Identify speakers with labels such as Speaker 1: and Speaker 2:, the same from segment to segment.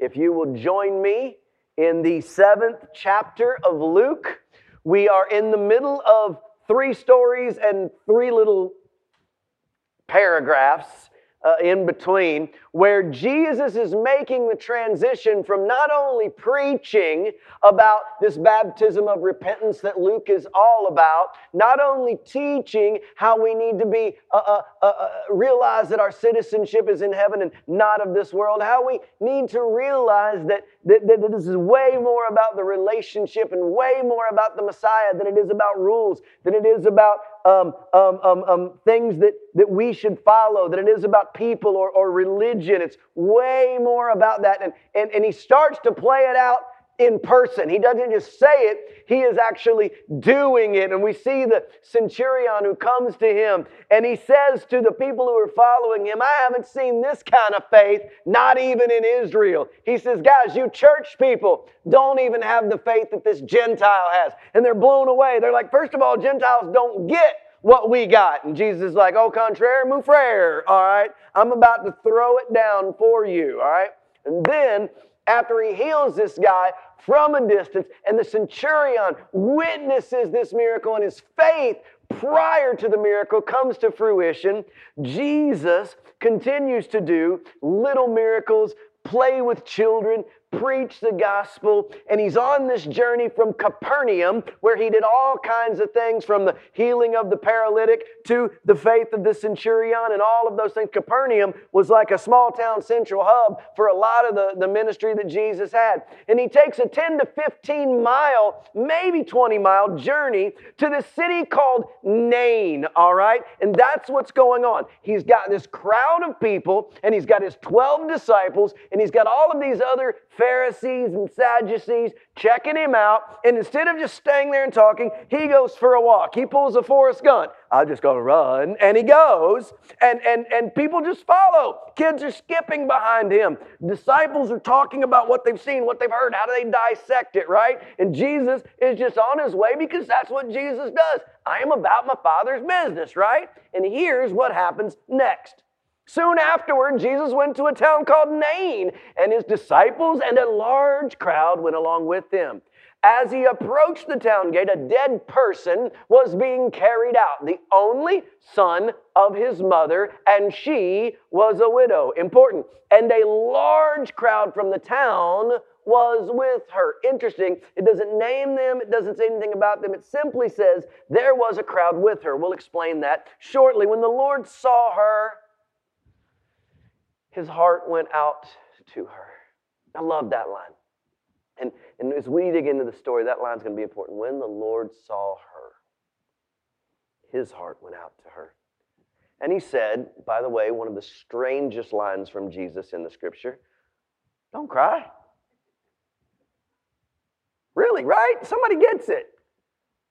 Speaker 1: if you will join me in the seventh chapter of Luke. We are in the middle of three stories and three little paragraphs uh, in between, where Jesus is making the transition from not only preaching about this baptism of repentance that Luke is all about, not only teaching how we need to be uh, uh, uh, uh realize that our citizenship is in heaven and not of this world, how we need to realize that, that, that this is way more about the relationship and way more about the Messiah than it is about rules, than it is about um, um, um, um, things that, that we should follow, than it is about people or, or religion. It's way more about that. And, and, and he starts to play it out in person. He doesn't just say it, he is actually doing it. And we see the centurion who comes to him and he says to the people who are following him, I haven't seen this kind of faith, not even in Israel. He says, Guys, you church people don't even have the faith that this Gentile has. And they're blown away. They're like, First of all, Gentiles don't get what we got. And Jesus is like, Au contraire, mon frere. All right, I'm about to throw it down for you. All right. And then after he heals this guy from a distance, and the centurion witnesses this miracle, and his faith prior to the miracle comes to fruition. Jesus continues to do little miracles, play with children, preach the gospel. And he's on this journey from Capernaum, where he did all kinds of things from the healing of the paralytic to the faith of the centurion and all of those things. Capernaum was like a small town central hub for a lot of the, the ministry that Jesus had. And he takes a 10 to 15 mile, maybe 20 mile journey to the city called Nain, all right? And that's what's going on. He's got this crowd of people, and he's got his 12 disciples, and he's got all of these other Pharisees and Sadducees checking him out. And instead of just staying there and talking, he goes for a walk. He pulls a Forrest Gump. I'm just going to run. And he goes, and, and, and people just follow. Kids are skipping behind him. Disciples are talking about what they've seen, what they've heard. How do they dissect it, right? And Jesus is just on his way because that's what Jesus does. I am about my Father's business, right? And here's what happens next. Soon afterward, Jesus went to a town called Nain, and his disciples and a large crowd went along with him. As he approached the town gate, a dead person was being carried out, the only son of his mother, and she was a widow. Important. And a large crowd from the town was with her. Interesting. It doesn't name them, it doesn't say anything about them. It simply says there was a crowd with her. We'll explain that shortly. When the Lord saw her, his heart went out to her. I love that line. And, and as we dig into the story, that line's going to be important. When the Lord saw her, his heart went out to her. And he said, by the way, one of the strangest lines from Jesus in the scripture don't cry. Really, right? Somebody gets it.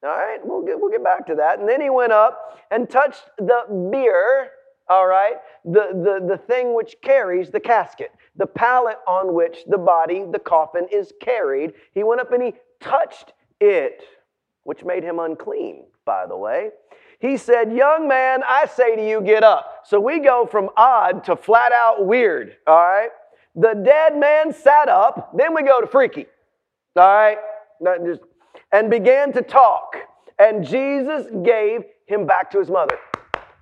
Speaker 1: All right, we'll get, we'll get back to that. And then he went up and touched the bier all right? The, the, the thing which carries the casket, the pallet on which the body, the coffin, is carried. He went up and he touched it, which made him unclean, by the way. He said, Young man, I say to you, get up. So we go from odd to flat out weird, all right? The dead man sat up, then we go to freaky, all right? Not just, and began to talk. And Jesus gave him back to his mother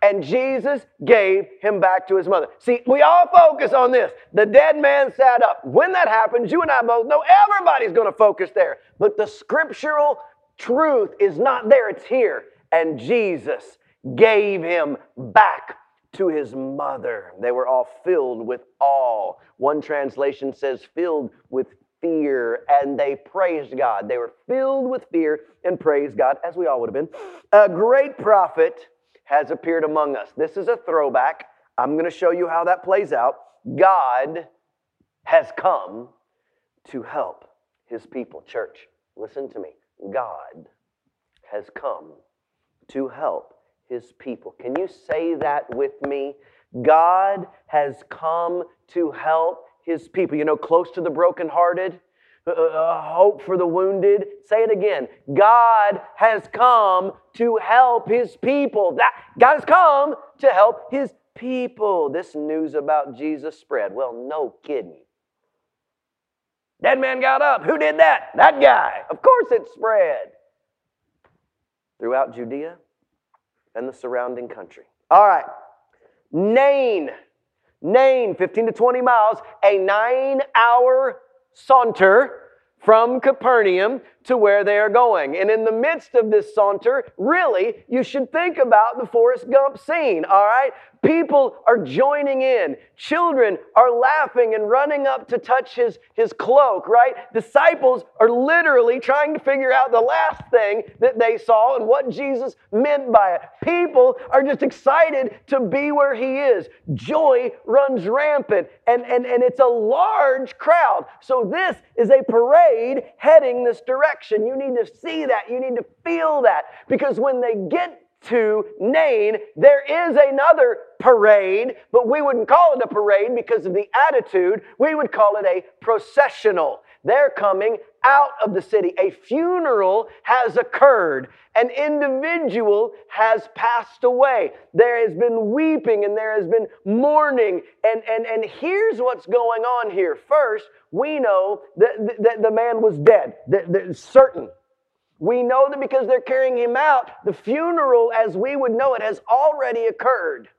Speaker 1: and Jesus gave him back to his mother. See, we all focus on this. The dead man sat up. When that happens, you and I both know everybody's going to focus there. But the scriptural truth is not there, it's here. And Jesus gave him back to his mother. They were all filled with awe. One translation says, filled with fear, and they praised God. They were filled with fear and praised God, as we all would have been. A great prophet has appeared among us. This is a throwback. I'm going to show you how that plays out. God has come to help his people. Church, listen to me. God has come to help his people. Can you say that with me? God has come to help his people. You know, close to the brokenhearted, uh, hope for the wounded. Say it again. God has come to help his people. That God has come to help his people. This news about Jesus spread. Well, no kidding. Dead man got up. Who did that? That guy. Of course it spread throughout Judea and the surrounding country. All right. Nain. Nain, 15 to 20 miles, a nine hour saunter from Capernaum to where they are going. And in the midst of this saunter, really, you should think about the Forrest Gump scene, all right? People are joining in. Children are laughing and running up to touch his, his cloak, right? Disciples are literally trying to figure out the last thing that they saw and what Jesus meant by it. People are just excited to be where he is. Joy runs rampant, and, and, and it's a large crowd. So, this is a parade heading this direction. You need to see that. You need to feel that. Because when they get to Nain, there is another parade, but we wouldn't call it a parade because of the attitude. We would call it a processional. They're coming out of the city. A funeral has occurred. An individual has passed away. There has been weeping and there has been mourning. And, and, and here's what's going on here. First, we know that, that the man was dead. That, that certain. We know that because they're carrying him out, the funeral as we would know it has already occurred.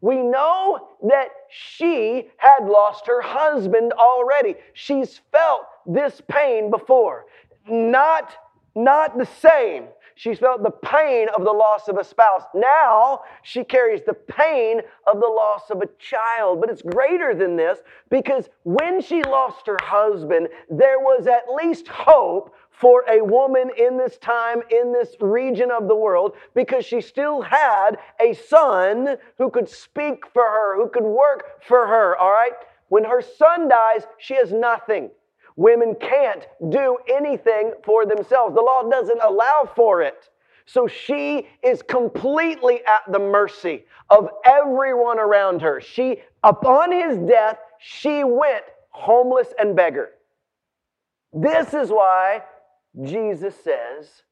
Speaker 1: We know that she had lost her husband already. She's felt this pain before. Not, not the same. She's felt the pain of the loss of a spouse. Now she carries the pain of the loss of a child. But it's greater than this because when she lost her husband, there was at least hope for a woman in this time, in this region of the world, because she still had a son who could speak for her, who could work for her, all right? When her son dies, she has nothing. Women can't do anything for themselves. The law doesn't allow for it. So she is completely at the mercy of everyone around her. She, upon his death, she went homeless and beggar. This is why Jesus says,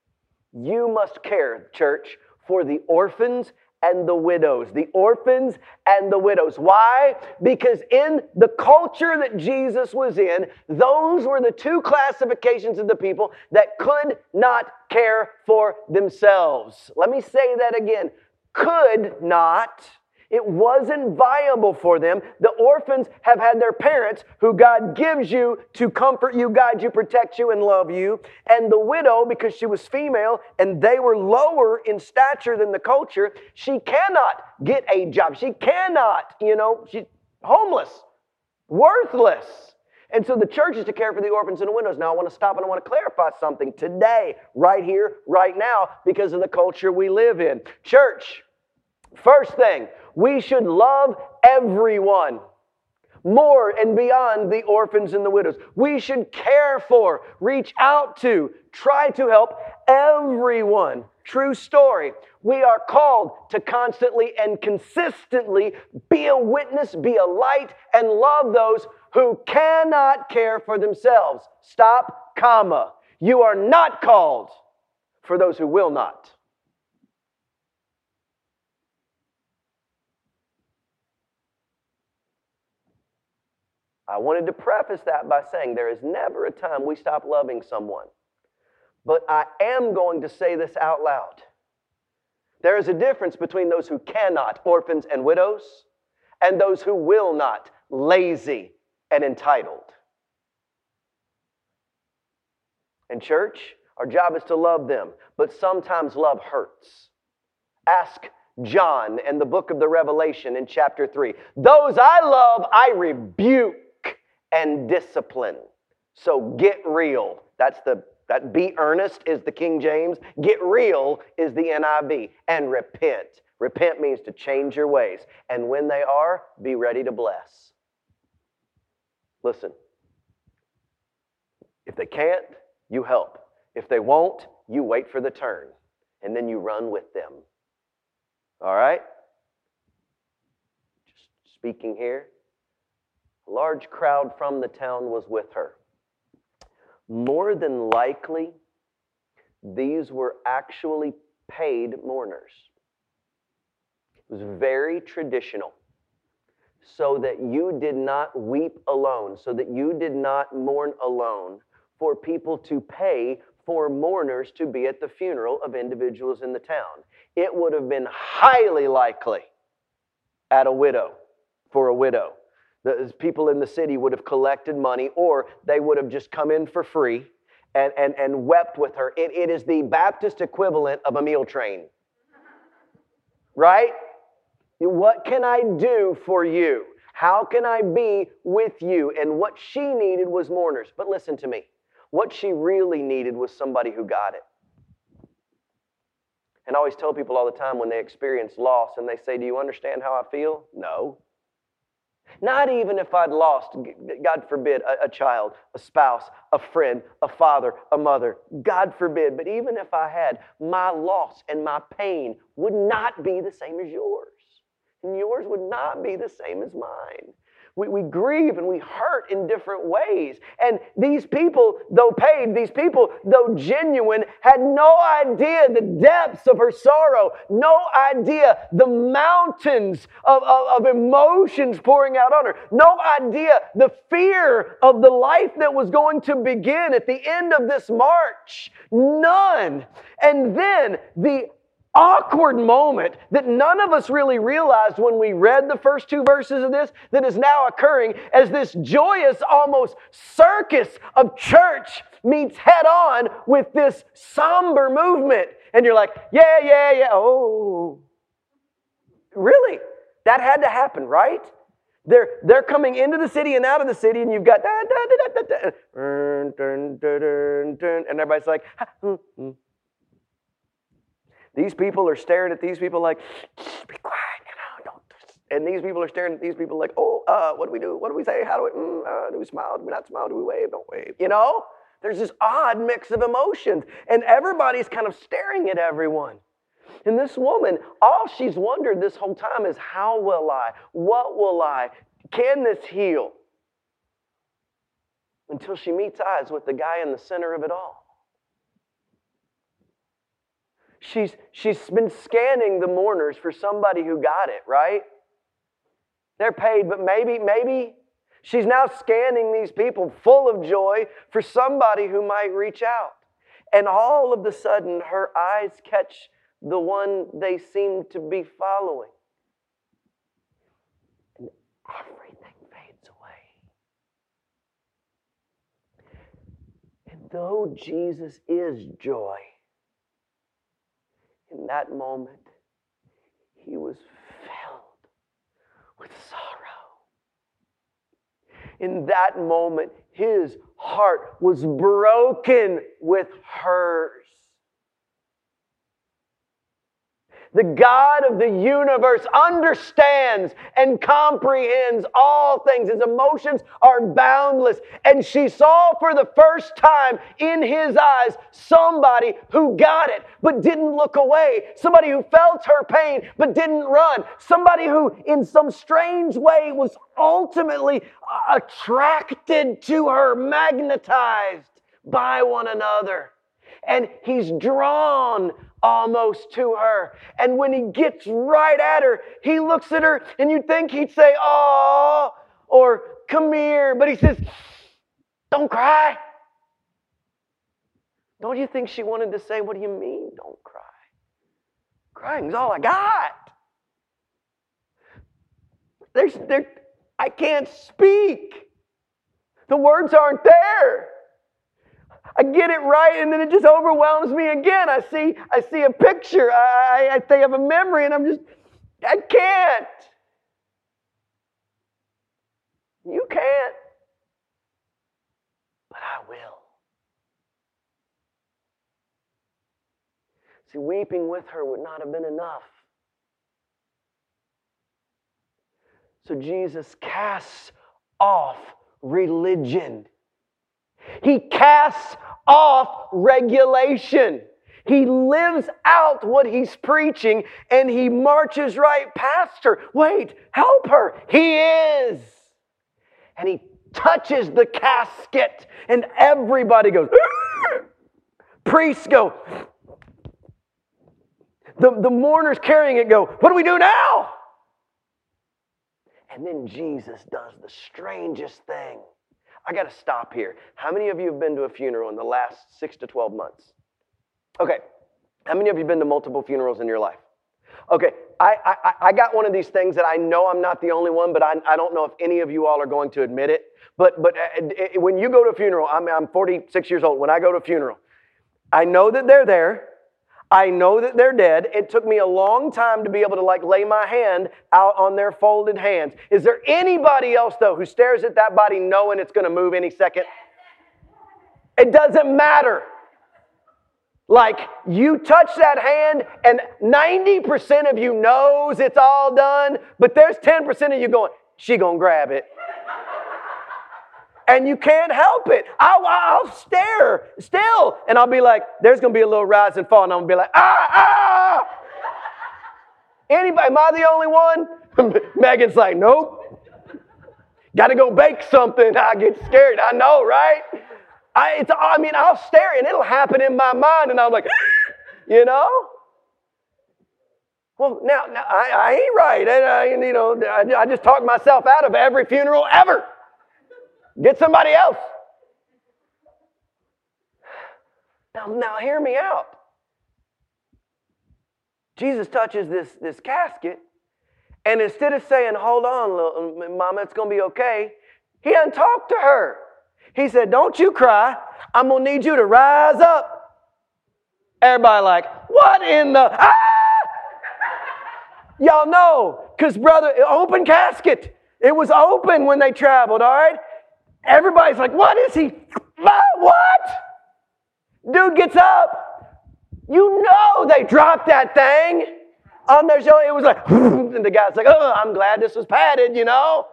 Speaker 1: You must care, church, for the orphans and the widows. The orphans and the widows. Why? Because in the culture that Jesus was in, those were the two classifications of the people that could not care for themselves. Let me say that again. Could not it wasn't viable for them. The orphans have had their parents who God gives you to comfort you, guide you, protect you, and love you. And the widow, because she was female and they were lower in stature than the culture, she cannot get a job. She cannot, you know, she's homeless, worthless. And so the church is to care for the orphans and the widows. Now I want to stop and I want to clarify something today, right here, right now, because of the culture we live in. Church, first thing, we should love everyone more and beyond the orphans and the widows. We should care for, reach out to, try to help everyone. True story. We are called to constantly and consistently be a witness, be a light, and love those who cannot care for themselves. Stop, comma. You are not called for those who will not. I wanted to preface that by saying there is never a time we stop loving someone. But I am going to say this out loud. There is a difference between those who cannot, orphans and widows, and those who will not, lazy and entitled. In church, our job is to love them, but sometimes love hurts. Ask John in the book of the Revelation in chapter 3. Those I love, I rebuke and discipline. So get real. That's the that be earnest is the King James. Get real is the NIV. And repent. Repent means to change your ways. And when they are, be ready to bless. Listen. If they can't, you help. If they won't, you wait for the turn. And then you run with them. All right? Just speaking here. A large crowd from the town was with her. More than likely, these were actually paid mourners. It was very traditional. so that you did not weep alone, so that you did not mourn alone, for people to pay for mourners to be at the funeral of individuals in the town. It would have been highly likely at a widow, for a widow. The people in the city would have collected money, or they would have just come in for free and, and, and wept with her. It, it is the Baptist equivalent of a meal train. Right? What can I do for you? How can I be with you? And what she needed was mourners. But listen to me. What she really needed was somebody who got it. And I always tell people all the time when they experience loss and they say, Do you understand how I feel? No. Not even if I'd lost, God forbid, a, a, child, a spouse, a friend, a father, a mother. God forbid. But even if I had, my loss and my pain would not be the same as yours. And yours would not be the same as mine. We, we grieve and we hurt in different ways. And these people, though paid, these people, though genuine, had no idea the depths of her sorrow, no idea the mountains of, of, of emotions pouring out on her, no idea the fear of the life that was going to begin at the end of this march. None. And then the awkward moment that none of us really realized when we read the first two verses of this that is now occurring as this joyous, almost circus of church meets head on with this somber movement. And you're like, yeah, yeah, yeah, oh. Really? That had to happen, right? They're, they're coming into the city and out of the city, and you've got da, da, da, da, da, and everybody's like, hmm, hmm. These people are staring at these people like, be quiet, you know, don't. And these people are staring at these people like, oh, uh, what do we do? What do we say? How do we, mm, uh, do we smile? Do we not smile? Do we wave? Don't wave. You know? There's this odd mix of emotions, and everybody's kind of staring at everyone. And this woman, all she's wondered this whole time is, how will I? What will I? Can this heal? Until she meets eyes with the guy in the center of it all. She's, she's been scanning the mourners for somebody who got it, right? They're paid, but maybe, maybe she's now scanning these people full of joy for somebody who might reach out. And all of a sudden, her eyes catch the one they seem to be following. And everything fades away. And though Jesus is joy, in that moment, he was filled with sorrow. In that moment, his heart was broken with hers. The God of the universe understands and comprehends all things. His emotions are boundless. And she saw for the first time in his eyes somebody who got it but didn't look away. Somebody who felt her pain but didn't run. Somebody who, in some strange way, was ultimately attracted to her, magnetized by one another. And he's drawn almost to her. And when he gets right at her, he looks at her, and you'd think he'd say, Oh, or come here. But he says, Don't cry. Don't you think she wanted to say, What do you mean, don't cry? Crying's all I got. There's, there, I can't speak. The words aren't there. I get it right, and then it just overwhelms me again. I see, I see a picture, I, I, I have a memory, and I'm just, I can't. You can't, but I will. See, weeping with her would not have been enough. So Jesus casts off religion. He casts off regulation. He lives out what he's preaching and he marches right past her. Wait, help her. He is. And he touches the casket and everybody goes, priests go, the, the mourners carrying it go, what do we do now? And then Jesus does the strangest thing. I got to stop here. How many of you have been to a funeral in the last six to 12 months? Okay. How many of you have been to multiple funerals in your life? Okay, I, I, I got one of these things that I know I'm not the only one, but I, I don't know if any of you all are going to admit it. But, but uh, when you go to a funeral, I'm, I'm 46 years old. When I go to a funeral, I know that they're there. I know that they're dead. It took me a long time to be able to like lay my hand out on their folded hands. Is there anybody else though who stares at that body knowing it's going to move any second? It doesn't matter. Like you touch that hand and 90% of you knows it's all done, but there's 10% of you going, she going to grab it and you can't help it. I'll, I'll stare still, and I'll be like, there's gonna be a little rise and fall, and I'm gonna be like, ah, ah. Anybody, am I the only one? Megan's like, nope. Got to go bake something. I get scared. I know, right? I, it's, I mean, I'll stare and it'll happen in my mind, and I'm like, you know? Well, now, now I, I ain't right. And I, you know, I, I just talk myself out of every funeral ever. Get somebody else. Now, now hear me out. Jesus touches this, this casket, and instead of saying, Hold on, little, mama, it's going to be okay, he doesn't talk to her. He said, Don't you cry. I'm going to need you to rise up. Everybody, like, What in the. Ah! Y'all know, because, brother, open casket. It was open when they traveled, all right? Everybody's like, what is he? What? Dude gets up. You know they dropped that thing on their show. It was like, and the guy's like, oh, I'm glad this was padded, you know?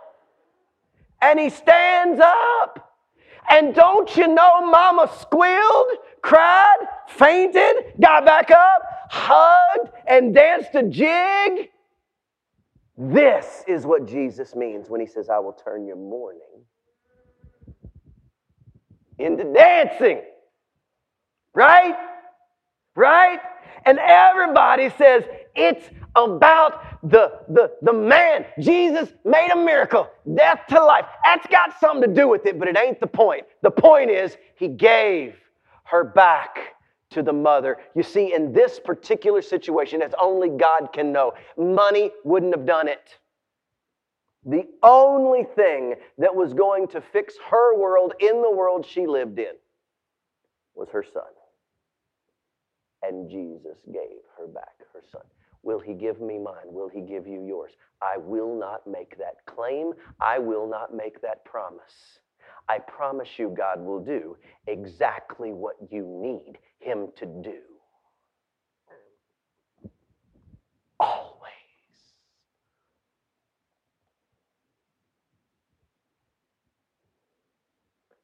Speaker 1: And he stands up. And don't you know, mama squealed, cried, fainted, got back up, hugged, and danced a jig? This is what Jesus means when he says, I will turn your mourning into dancing. Right? Right? And everybody says it's about the, the, the man. Jesus made a miracle, death to life. That's got something to do with it, but it ain't the point. The point is, he gave her back to the mother. You see, in this particular situation, as only God can know, money wouldn't have done it. The only thing that was going to fix her world in the world she lived in was her son. And Jesus gave her back her son. Will he give me mine? Will he give you yours? I will not make that claim. I will not make that promise. I promise you, God will do exactly what you need him to do. Always.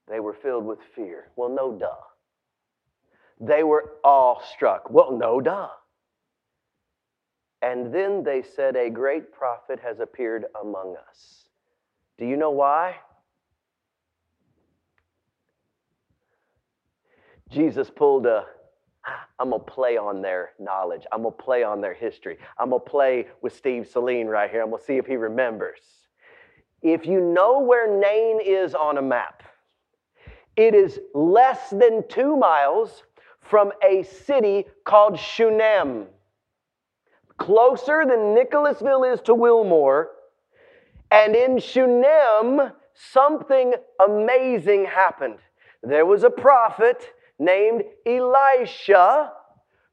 Speaker 1: They were filled with fear. Well, no duh. They were awestruck. Well, no duh. And then they said, A great prophet has appeared among us. Do you know why? Jesus pulled a, I'm to play on their knowledge. I'm to play on their history. I'm to play with Steve Saline right here. I'm to see if he remembers. If you know where Nain is on a map, it is less than two miles from a city called Shunem. Closer than Nicholasville is to Wilmore. And in Shunem, something amazing happened. There was a prophet named Elisha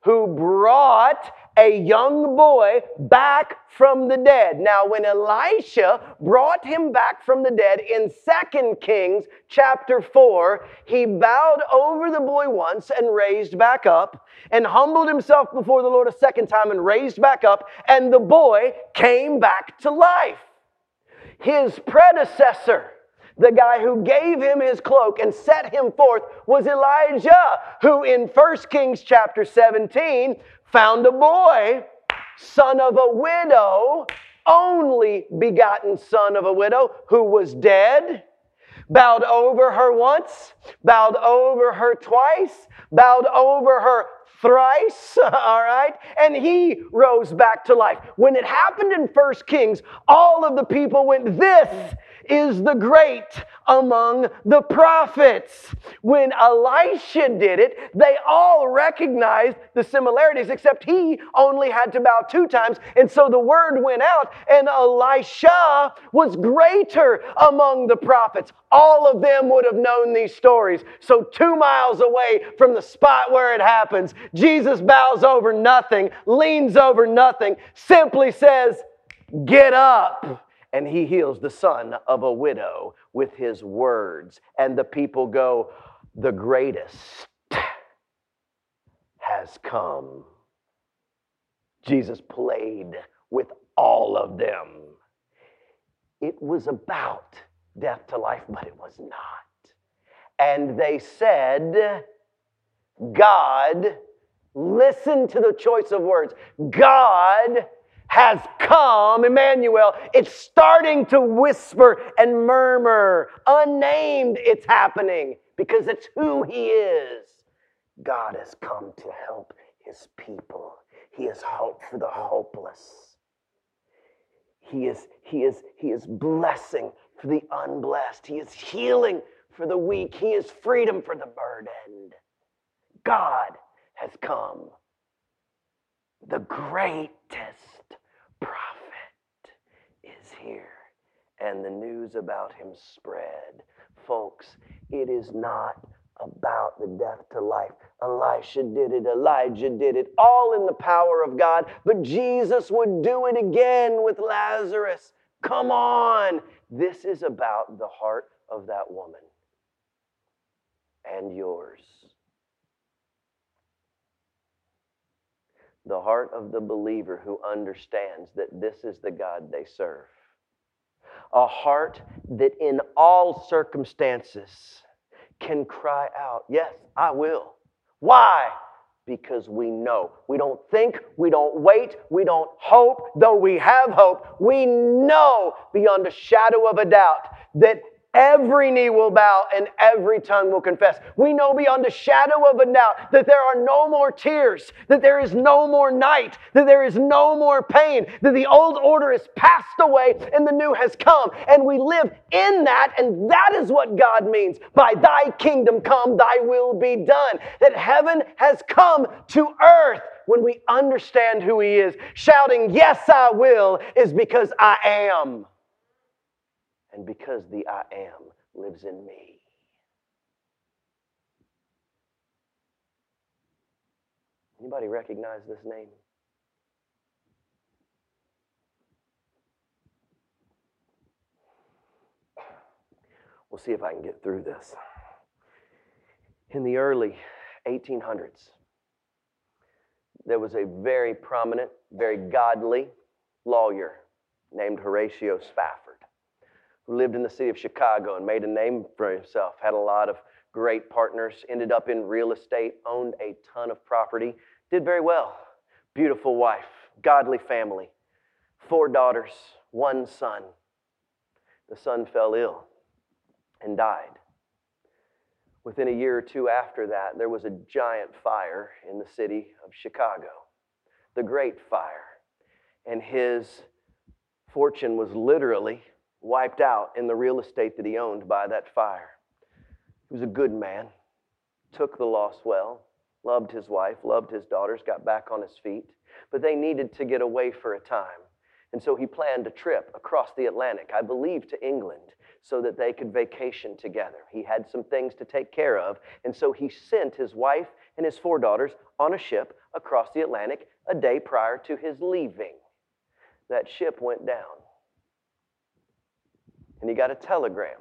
Speaker 1: who brought a young boy back from the dead. Now, when Elisha brought him back from the dead in 2 Kings chapter 4, he bowed over the boy once and raised back up, and humbled himself before the Lord a second time and raised back up, and the boy came back to life. His predecessor, the guy who gave him his cloak and set him forth was Elijah, who in 1 Kings chapter 17 found a boy, son of a widow, only begotten son of a widow, who was dead, bowed over her once, bowed over her twice, bowed over her thrice, all right? And he rose back to life. When it happened in First Kings, all of the people went, This is the great among the prophets. When Elisha did it, they all recognized the similarities, except he only had to bow two times. And so the word went out, and Elisha was greater among the prophets. All of them would have known these stories. So, two miles away from the spot where it happens, Jesus bows over nothing, leans over nothing, simply says, Get up and he heals the son of a widow with his words. And the people go, The greatest has come. Jesus played with all of them. It was about death to life, but it was not. And they said, God, listen to the choice of words. God has come, Emmanuel. It's starting to whisper and murmur. Unnamed, it's happening because it's who He is. God has come to help His people. He is hope for the hopeless. He is, he is, he is blessing for the unblessed. He is healing for the weak. He is freedom for the burdened. God has come. The greatest here and the news about him spread. Folks, it is not about the death to life. Elisha did it, Elijah did it, all in the power of God. But Jesus would do it again with Lazarus. Come on. This is about the heart of that woman and yours. The heart of the believer who understands that this is the God they serve a heart that in all circumstances can cry out, Yes, I will. Why? Because we know. We don't think, we don't wait, we don't hope, though we have hope. We know beyond a shadow of a doubt that Every knee will bow and every tongue will confess. We know beyond a shadow of a doubt that there are no more tears, that there is no more night, that there is no more pain, that the old order is passed away and the new has come. And we live in that, and that is what God means by thy kingdom come, thy will be done. That heaven has come to earth when we understand who He is. Shouting, Yes, I will, is because I am and because the I am lives in me. Anybody recognize this name? We'll see if I can get through this. In the early 1800s, there was a very prominent, very godly lawyer named Horatio Spafford who lived in the city of Chicago and made a name for himself, had a lot of great partners, ended up in real estate, owned a ton of property, did very well. Beautiful wife, godly family, four daughters, one son. The son fell ill and died. Within a year or two after that, there was a giant fire in the city of Chicago, the Great Fire. And his fortune was literally wiped out in the real estate that he owned by that fire. He was a good man, took the loss well, loved his wife, loved his daughters, got back on his feet, but they needed to get away for a time. And so he planned a trip across the Atlantic, I believe to England, so that they could vacation together. He had some things to take care of, and so he sent his wife and his four daughters on a ship across the Atlantic a day prior to his leaving. That ship went down and he got a telegram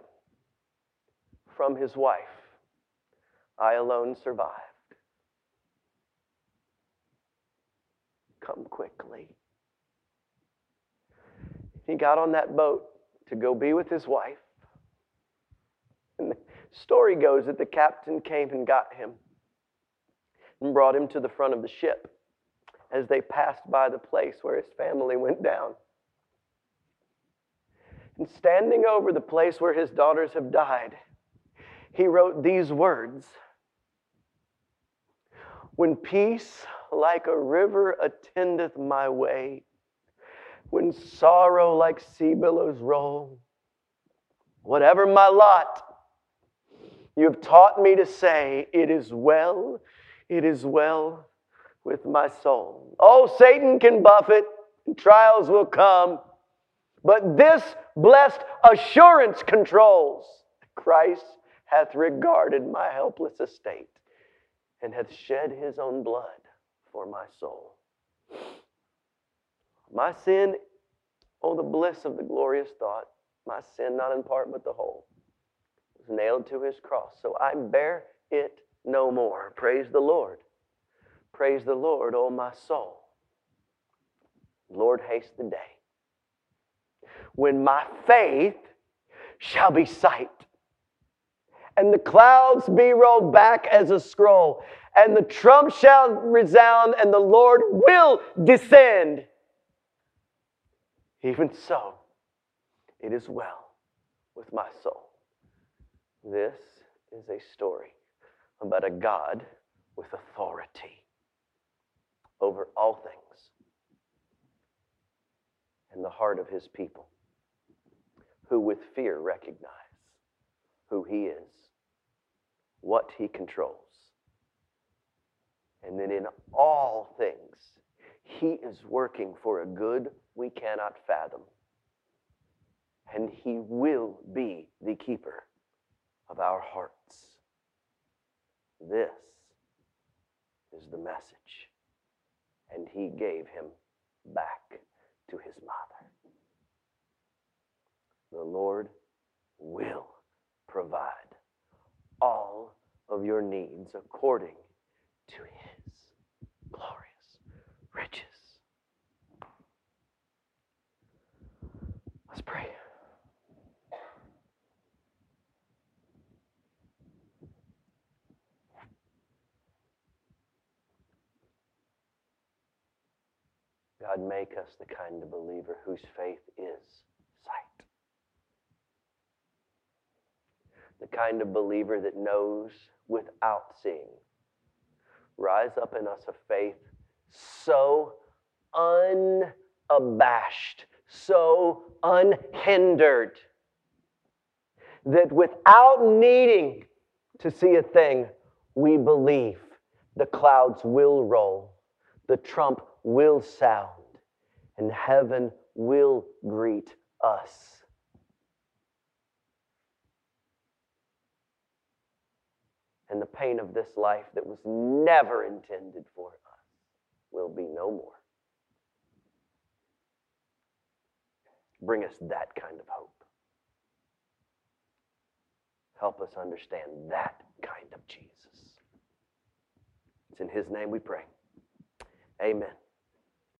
Speaker 1: from his wife I alone survived. Come quickly. He got on that boat to go be with his wife. And the story goes that the captain came and got him and brought him to the front of the ship as they passed by the place where his family went down. And standing over the place where his daughters have died, he wrote these words When peace like a river attendeth my way, when sorrow like sea billows roll, whatever my lot, you have taught me to say, It is well, it is well with my soul. Oh, Satan can buffet, trials will come, but this blessed assurance controls Christ hath regarded my helpless estate and hath shed his own blood for my soul. My sin, oh, the bliss of the glorious thought, my sin, not in part but the whole, was nailed to his cross. So I bear it no more. Praise the Lord. Praise the Lord, oh my soul. Lord, haste the day when my faith shall be sight, and the clouds be rolled back as a scroll, and the trump shall resound, and the Lord will descend. Even so, it is well with my soul. This is a story about a God with authority over all things in the heart of his people, who with fear recognize who he is, what he controls. And then in all things, he is working for a good we cannot fathom. And he will be the keeper of our hearts. This is the message. And he gave him back to his mother. The Lord will provide all of your needs according to his glorious riches. Let's pray. God, make us the kind of believer whose faith is sight. The kind of believer that knows without seeing. Rise up in us a faith so unabashed, so unhindered, that without needing to see a thing, we believe the clouds will roll, the trump will sound, and heaven will greet us. And the pain of this life that was never intended for us will be no more. Bring us that kind of hope. Help us understand that kind of Jesus. It's in His name we pray. Amen.